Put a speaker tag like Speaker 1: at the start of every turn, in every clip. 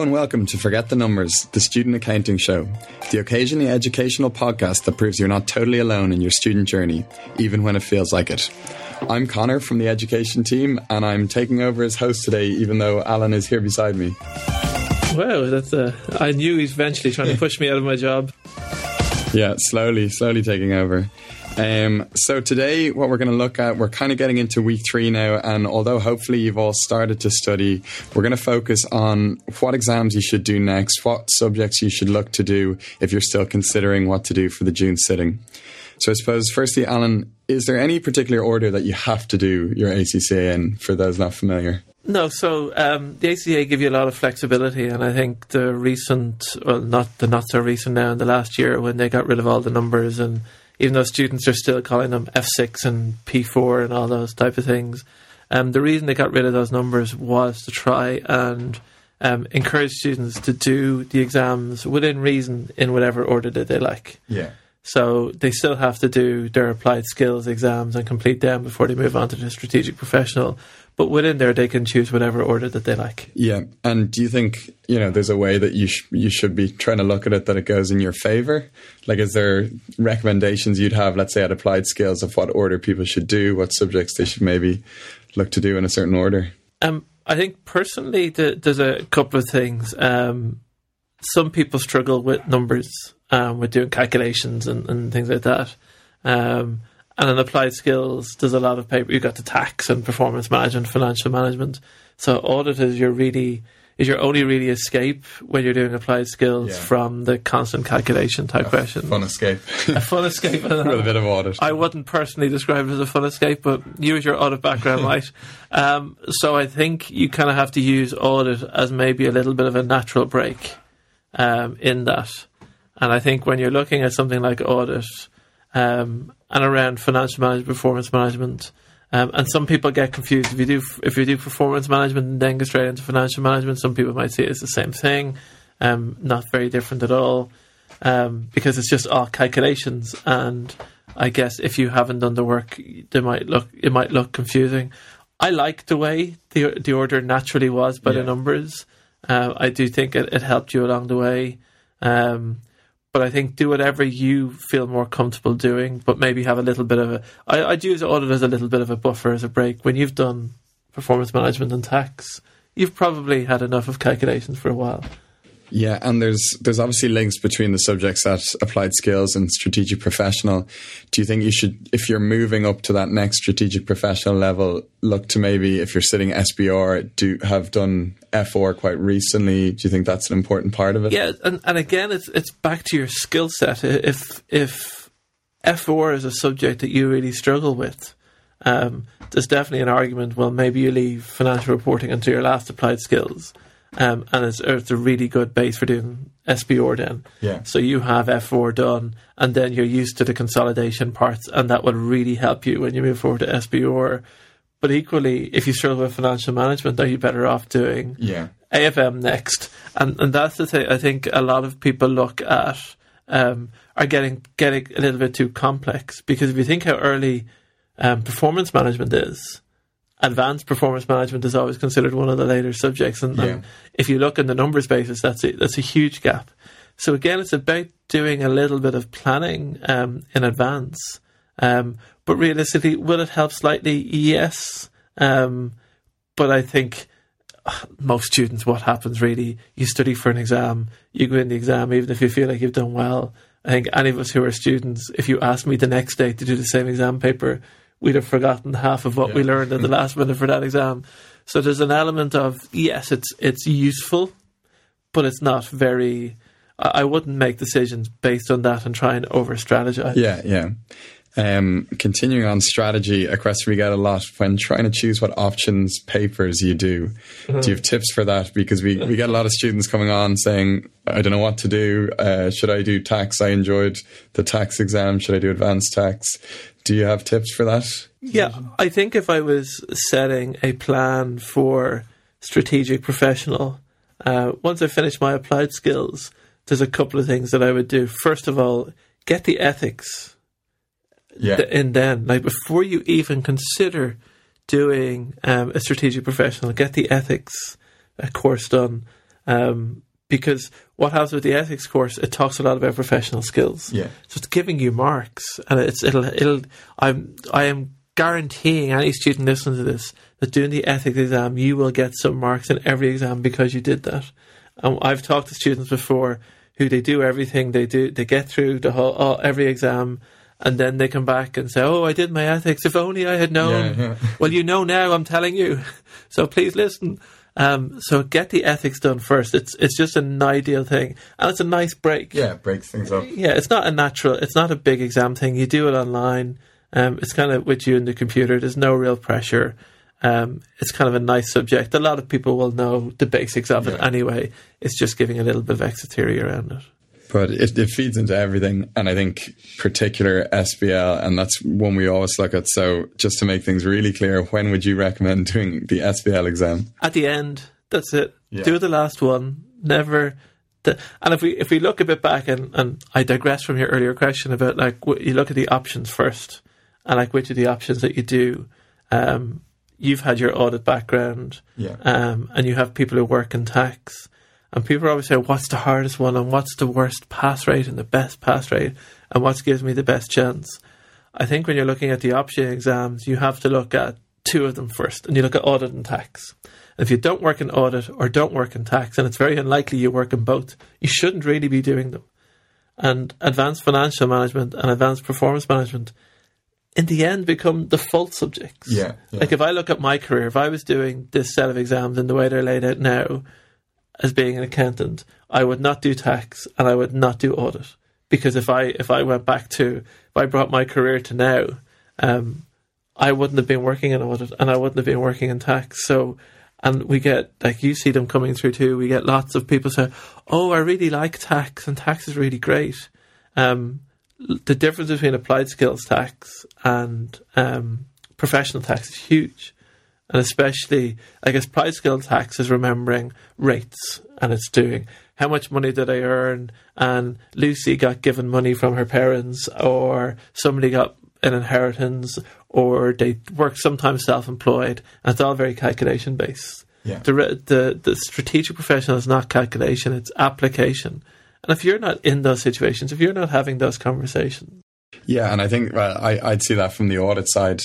Speaker 1: Hello and welcome to Forget the Numbers, the student accounting show, the occasionally educational podcast that proves you're not totally alone in your student journey, even when it feels like it. I'm Connor from the education team, and I'm taking over as host today, even though Alan is here beside me.
Speaker 2: Wow, that's uh, I knew he's eventually trying to push me out of my job.
Speaker 1: Yeah, slowly, slowly taking over. Um, so today, what we're going to look at, we're kind of getting into week three now, and although hopefully you've all started to study, we're going to focus on what exams you should do next, what subjects you should look to do if you're still considering what to do for the June sitting. So I suppose, firstly, Alan, is there any particular order that you have to do your ACCA in for those not familiar?
Speaker 2: No, so um, the ACCA give you a lot of flexibility, and I think the recent, well, not the not so recent now, in the last year when they got rid of all the numbers, and even though students are still calling them F6 and P4 and all those type of things, um, the reason they got rid of those numbers was to try and um, encourage students to do the exams within reason in whatever order that they like.
Speaker 1: Yeah.
Speaker 2: So they still have to do their applied skills exams and complete them before they move on to the strategic professional. But within there, they can choose whatever order that they like.
Speaker 1: Yeah, and do you think you know there's a way that you sh- you should be trying to look at it that it goes in your favor? Like, is there recommendations you'd have, let's say, at applied skills of what order people should do, what subjects they should maybe look to do in a certain order?
Speaker 2: Um, I think personally, the, there's a couple of things. Um, some people struggle with numbers, um, with doing calculations and, and things like that. Um, and in applied skills, there's a lot of paper. You've got the tax and performance management, financial management. So audit is your really is your only really escape when you're doing applied skills
Speaker 1: Yeah.
Speaker 2: from the constant calculation type question.
Speaker 1: Fun escape
Speaker 2: A fun escape.
Speaker 1: with a bit of audit.
Speaker 2: I wouldn't personally describe it as a fun escape, but you as your audit background might. Um, so I think you kind of have to use audit as maybe a little bit of a natural break um, in that. And I think when you're looking at something like audit um, and around financial management, performance management, um, and some people get confused if you do if you do performance management and then go straight into financial management. Some people might say it's the same thing, um, not very different at all, um, because it's just all calculations. And I guess if you haven't done the work, they might look it might look confusing. I like the way the the order naturally was by
Speaker 1: Yeah.
Speaker 2: the numbers. Uh, I do think it, it helped you along the way. Um, but I think do whatever you feel more comfortable doing, but maybe have a little bit of a. I, I'd use audit as a little bit of a buffer, as a break. When you've done performance management and tax, you've probably had enough of calculations for a while.
Speaker 1: Yeah, and there's there's obviously links between the subjects at applied skills and strategic professional. Do you think you should, if you're moving up to that next strategic professional level, look to maybe if you're sitting SBR, do have done F4 quite recently? Do you think that's an important part of it?
Speaker 2: Yeah, and, and again, it's it's back to your skill set. If if F4 is a subject that you really struggle with, um, there's definitely an argument. Well, maybe you leave financial reporting until your last applied skills, um, and it's, it's a really good base for doing SBR then.
Speaker 1: Yeah.
Speaker 2: So you have F4 done, and then you're used to the consolidation parts, and that will really help you when you move forward to SBR. But equally, if you struggle with financial management, are you better off doing
Speaker 1: Yeah.
Speaker 2: AFM next, and and that's the thing. I think a lot of people look at um, are getting getting a little bit too complex because if you think how early um, performance management is, advanced performance management is always considered one of the later subjects, and,
Speaker 1: Yeah.
Speaker 2: and if you look in the numbers basis, that's a, that's a huge gap. So again, it's about doing a little bit of planning um, in advance. Um, but realistically, will it help slightly? Yes. Um, but I think most students, what happens really, you study for an exam, you go in the exam, even if you feel like you've done well. I think any of us who are students, if you asked me the next day to do the same exam paper, we'd have forgotten half of what we learned in the last minute for that exam. So there's an element of yes, it's it's useful, but it's not very. I I wouldn't make decisions based on that and try and over strategize.
Speaker 1: Yeah, yeah. Um, continuing on strategy, a question we get a lot when trying to choose what options papers you do. Do you have tips for that? Because we, we get a lot of students coming on saying, I don't know what to do. Uh, should I do tax? I enjoyed the tax exam. Should I do advanced tax? Do you have tips for that?
Speaker 2: Yeah, I think if I was setting a plan for strategic professional, uh, once I finish my applied skills, there's a couple of things that I would do. First of all, get the ethics
Speaker 1: Yeah.
Speaker 2: th- in then. Like before you even consider doing um, a strategic professional, get the ethics uh, course done. Um, because what happens with the ethics course, it talks a lot about professional skills.
Speaker 1: Yeah.
Speaker 2: So it's giving you marks, and it's it'll it'll I'm I am guaranteeing any student listening to this that doing the ethics exam, you will get some marks in every exam because you did that. And I've talked to students before who they do everything they do, they get through the whole oh, every exam, and then they come back and say, "Oh, I did my ethics. If only I had known."
Speaker 1: Yeah, yeah.
Speaker 2: well, you know now. I'm telling you. So please listen. Um, so get the ethics done first. It's it's just an ideal thing, and it's a nice break.
Speaker 1: Yeah, it breaks things up.
Speaker 2: Yeah, it's not a natural. It's not a big exam thing. You do it online. Um, it's kind of with you and the computer. There's no real pressure. Um, it's kind of a nice subject. A lot of people will know the basics of it anyway. It's just giving a little bit of extra theory around it.
Speaker 1: But it, it feeds into everything, and I think particular SBL, and that's one we always look at. So just to make things really clear, when would you recommend doing the SBL exam?
Speaker 2: At the end, that's it.
Speaker 1: Yeah.
Speaker 2: Do the last one. Never. The, and if we if we look a bit back, and, and I digress from your earlier question about like w- you look at the options first, and like which of the options that you do. Um, you've had your audit background,
Speaker 1: Yeah.
Speaker 2: um, and you have people who work in tax. And people always say, what's the hardest one and what's the worst pass rate and the best pass rate and what gives me the best chance? I think when you're looking at the option exams, you have to look at two of them first and you look at audit and tax. And if you don't work in audit or don't work in tax, and it's very unlikely you work in both, you shouldn't really be doing them. And advanced financial management and advanced performance management in the end become default subjects.
Speaker 1: Yeah, yeah.
Speaker 2: Like if I look at my career, if I was doing this set of exams in the way they're laid out now as being an accountant, I would not do tax and I would not do audit. Because if I if I went back to if I brought my career to now, um, I wouldn't have been working in audit and I wouldn't have been working in tax. So and we get like you see them coming through too. We get lots of people say, "Oh, I really like tax, and tax is really great." Um, the difference between applied skills tax and um, professional tax is huge, and especially I guess applied skills tax is remembering rates, and it's doing how much money did I earn, and Lucy got given money from her parents, or somebody got an inheritance, or they work sometimes self-employed, and it's all very calculation based.
Speaker 1: Yeah.
Speaker 2: The, the the strategic professional is not calculation; it's application. And if you're not in those situations, if you're not having those conversations,
Speaker 1: Yeah, and I think well, I, I'd see that from the audit side.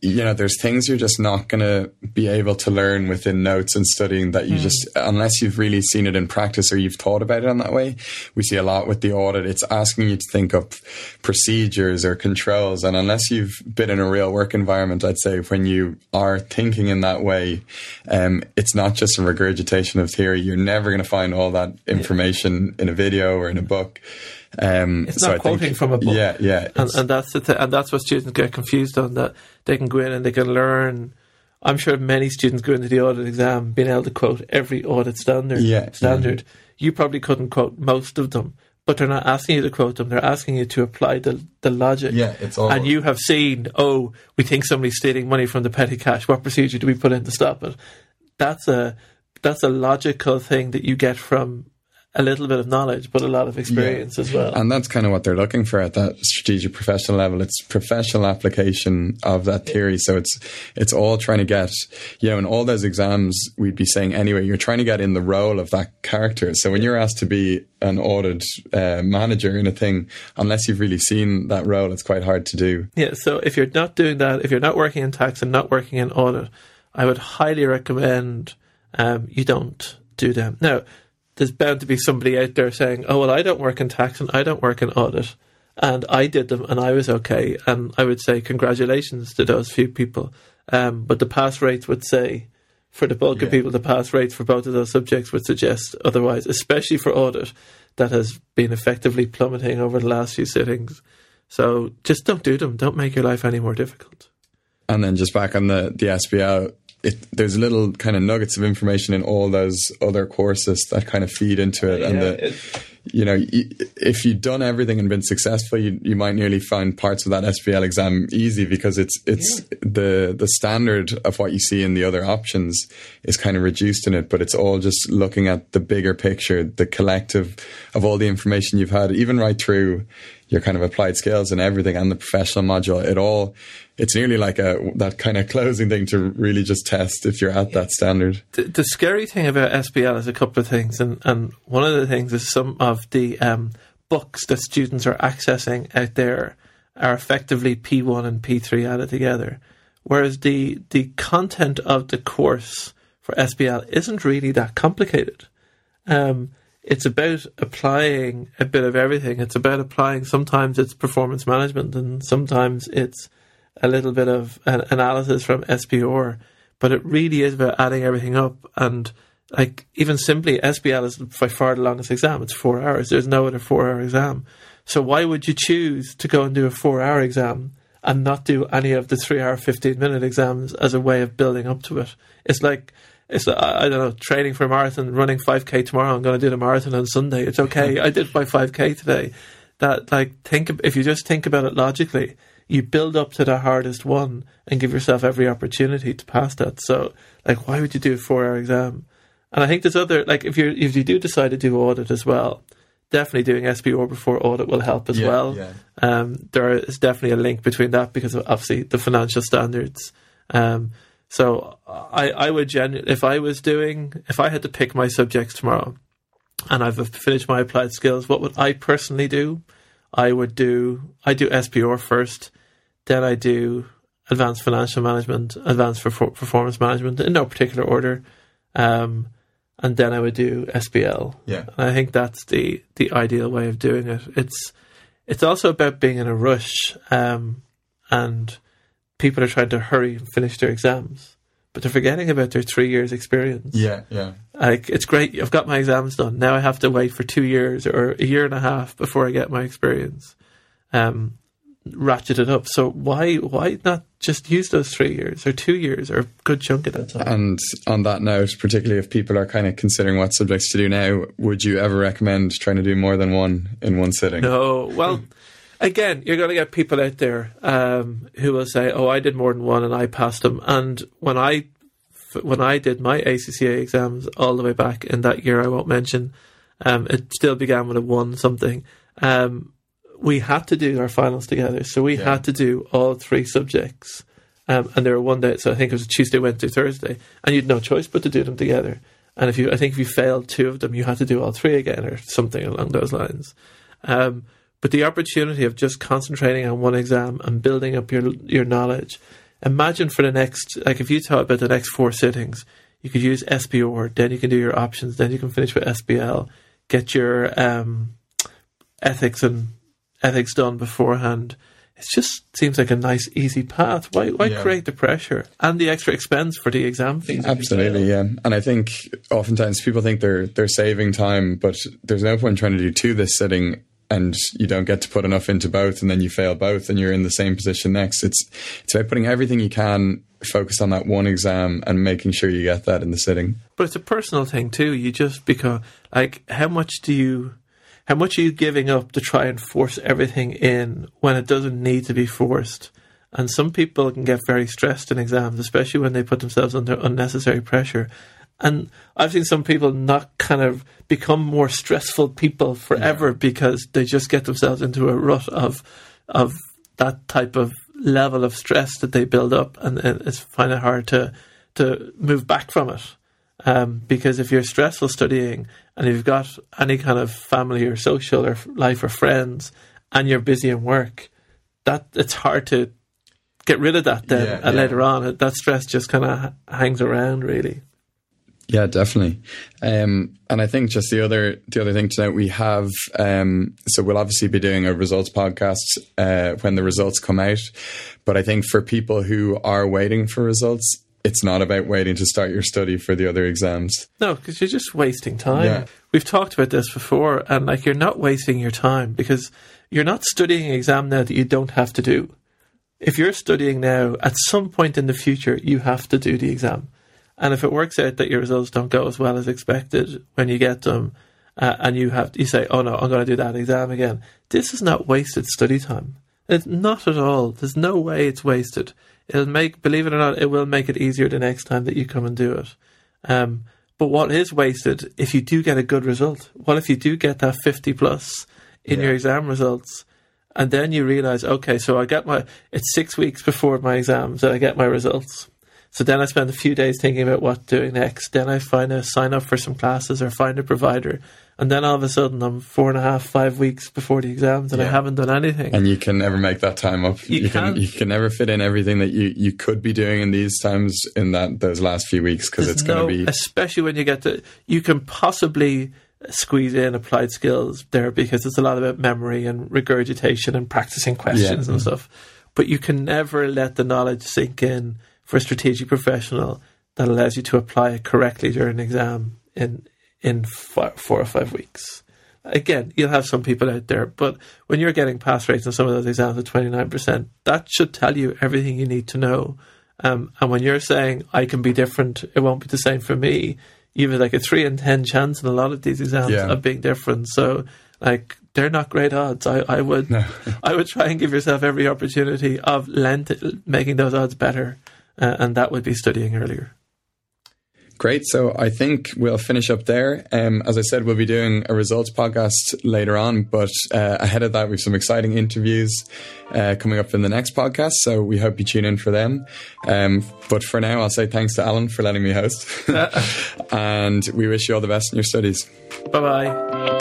Speaker 1: You know, there's things you're just not going to be able to learn within notes and studying that you just, unless you've really seen it in practice or you've thought about it in that way. We see a lot with the audit. It's asking you to think of procedures or controls. And unless you've been in a real work environment, I'd say when you are thinking in that way, um, it's not just a regurgitation of theory. You're never going to find all that information in a video or in a book. Um,
Speaker 2: It's
Speaker 1: so
Speaker 2: not
Speaker 1: think-
Speaker 2: quoting from a book.
Speaker 1: Yeah, yeah.
Speaker 2: and, and that's the th- and that's what students get confused on. That they can go in and they can learn. I'm sure many students go into the audit exam being able to quote every audit standard.
Speaker 1: Yeah,
Speaker 2: standard. You probably couldn't quote most of them, but they're not asking you to quote them. They're asking you to apply the the logic.
Speaker 1: Yeah, it's all-
Speaker 2: And you have seen, oh, we think somebody's stealing money from the petty cash. What procedure do we put in to stop it? That's a that's a logical thing that you get from a little bit of knowledge, but a lot of experience as well.
Speaker 1: And that's kind of what they're looking for at that strategic professional level. It's professional application of that theory. So it's it's all trying to get, you know, in all those exams, we'd be saying anyway, you're trying to get in the role of that character. So when you're asked to be an audit uh, manager in a thing, unless you've really seen that role, it's quite hard to do.
Speaker 2: Yeah, so if you're not doing that, if you're not working in tax and not working in audit, I would highly recommend um, you don't do them. Now, there's bound to be somebody out there saying, "Oh well, I don't work in tax and I don't work in audit, and I did them and I was okay." And I would say congratulations to those few people. Um, but the pass rates would say, for the bulk of people, the pass rates for both of those subjects would suggest otherwise, especially for audit, that has been effectively plummeting over the last few sittings. So just don't do them. Don't make your life any more difficult.
Speaker 1: And then just back on the, the SBL, it, there's little kind of nuggets of information in all those other courses that kind of feed into it. and the, you know, if you've done everything and been successful, you, you might nearly find parts of that SBL exam easy because it's it's the the standard of what you see in the other options is kind of reduced in it, but it's all just looking at the bigger picture, the collective of all the information you've had, even right through your kind of applied skills and everything and the professional module. It all, it's nearly like a, that kind of closing thing to really just test if you're at that standard.
Speaker 2: The, the scary thing about SBL is a couple of things. And, and one of the things is some of the um, books that students are accessing out there are effectively P1 and P3 added together. Whereas the, the content of the course for SBL isn't really that complicated. Um, it's about applying a bit of everything. It's about applying. Sometimes it's performance management, and sometimes it's a little bit of an analysis from SBR. But it really is about adding everything up. And like even simply, SBL is by far the longest exam. It's four hours. There's no other four-hour exam. So why would you choose to go and do a four-hour exam and not do any of the three-hour, fifteen-minute exams as a way of building up to it? It's like it's I don't know training for a marathon, running five k tomorrow. I'm going to do the marathon on Sunday. It's okay. I did my five k today. That like think if you just think about it logically, you build up to the hardest one and give yourself every opportunity to pass that. So like, why would you do a four hour exam? And I think there's other like if you if you do decide to do audit as well, definitely doing SBR before audit will help as
Speaker 1: Yeah,
Speaker 2: well.
Speaker 1: yeah.
Speaker 2: Um, there is definitely a link between that because of obviously the financial standards. Um, so I, I would genu- if I was doing if I had to pick my subjects tomorrow, and I've finished my applied skills, what would I personally do? I would do I do SBR first, then I do advanced financial management, advanced perfor- performance management in no particular order, um, and then I would do SBL.
Speaker 1: Yeah.
Speaker 2: And I think that's the the ideal way of doing it. It's it's also about being in a rush, um, and people are trying to hurry and finish their exams, but they're forgetting about their three years experience.
Speaker 1: Yeah, yeah.
Speaker 2: Like it's great, I've got my exams done. Now I have to wait for two years or a year and a half before I get my experience. Um, ratchet it up. So why why not just use those three years or two years or a good chunk of that time?
Speaker 1: And on that note, particularly if people are kind of considering what subjects to do now, would you ever recommend trying to do more than one in one sitting?
Speaker 2: No, well, again, you're going to get people out there um, who will say, "Oh, I did more than one and I passed them." And when I when I did my ACCA exams all the way back in that year, I won't mention, um, it still began with a one something. Um, we had to do our finals together, so we
Speaker 1: Yeah.
Speaker 2: had to do all three subjects. Um, and there were one day, so I think it was a Tuesday, Wednesday, Thursday, and you'd no choice but to do them together. And if you, I think if you failed two of them, you had to do all three again, or something along those lines. Um, but the opportunity of just concentrating on one exam and building up your your knowledge. Imagine for the next, like if you thought about the next four sittings, you could use SBR, then you can do your options, then you can finish with SBL, get your um, ethics and ethics done beforehand. It just seems like a nice, easy path. Why, why
Speaker 1: Yeah.
Speaker 2: create the pressure and the extra expense for the exam fees?
Speaker 1: Absolutely, yeah. And I think oftentimes people think they're they're saving time, but there's no point trying to do two this sitting and you don't get to put enough into both and then you fail both and you're in the same position next. It's it's about putting everything you can focus on that one exam and making sure you get that in the sitting.
Speaker 2: But it's a personal thing too. You just because like how much do you how much are you giving up to try and force everything in when it doesn't need to be forced? And some people can get very stressed in exams, especially when they put themselves under unnecessary pressure. And I've seen some people not kind of become more stressful people forever because they just get themselves into a rut of of that type of level of stress that they build up, and it- it's find it hard to to move back from it. Um, because if you're stressful studying and you've got any kind of family or social or life or friends, and you're busy in work, that it's hard to get rid of that then.
Speaker 1: Yeah,
Speaker 2: and
Speaker 1: yeah.
Speaker 2: later on, that stress just kind of hangs around, really.
Speaker 1: Yeah, definitely. Um, and I think just the other the other thing to note, we have um, so we'll obviously be doing a results podcast uh, when the results come out. But I think for people who are waiting for results, it's not about waiting to start your study for the other exams.
Speaker 2: No, because you're just wasting time.
Speaker 1: Yeah.
Speaker 2: We've talked about this before, and like you're not wasting your time because you're not studying an exam now that you don't have to do. If you're studying now, at some point in the future, you have to do the exam. And if it works out that your results don't go as well as expected when you get them, uh, and you have you say, "Oh no, I'm going to do that exam again," this is not wasted study time. It's not at all. There's no way it's wasted. It'll make, believe it or not, it will make it easier the next time that you come and do it. Um, but what is wasted if you do get a good result? What if you do get that 50 plus in
Speaker 1: Yeah.
Speaker 2: your exam results And then you realize, okay, so I get my, it's six weeks before my exams and I get my results. So then I spend a few days thinking about what doing next. Then I find a sign up for some classes or find a provider. And then all of a sudden I'm four and a half, five weeks before the exams and yeah. I haven't done anything.
Speaker 1: And you can never make that time up.
Speaker 2: You,
Speaker 1: you
Speaker 2: can,
Speaker 1: you can never fit in everything that you, you could be doing in these times in that those last few weeks because it's
Speaker 2: no,
Speaker 1: going to be
Speaker 2: especially when you get to you can possibly squeeze in applied skills there because it's a lot about memory and regurgitation and practicing questions yeah. and stuff. But you can never let the knowledge sink in for a strategic professional that allows you to apply it correctly during an exam in in four, four or five weeks. Again, you'll have some people out there, but when you're getting pass rates on some of those exams at 29%, that should tell you everything you need to know. Um, and when you're saying, I can be different, it won't be the same for me, you have like a 3 in 10 chance in a lot of these exams yeah. of being different. So, like, they're not great odds. I, I would no. I would try and give yourself every opportunity of lent, making those odds better, uh, and that would be studying earlier.
Speaker 1: Great. So I think we'll finish up there. Um, as I said, we'll be doing a results podcast later on, but uh, ahead of that, we have some exciting interviews uh, coming up in the next podcast. So we hope you tune in for them. Um, but for now, I'll say thanks to Alan for letting me host, and we wish you all the best in your studies.
Speaker 2: Bye bye.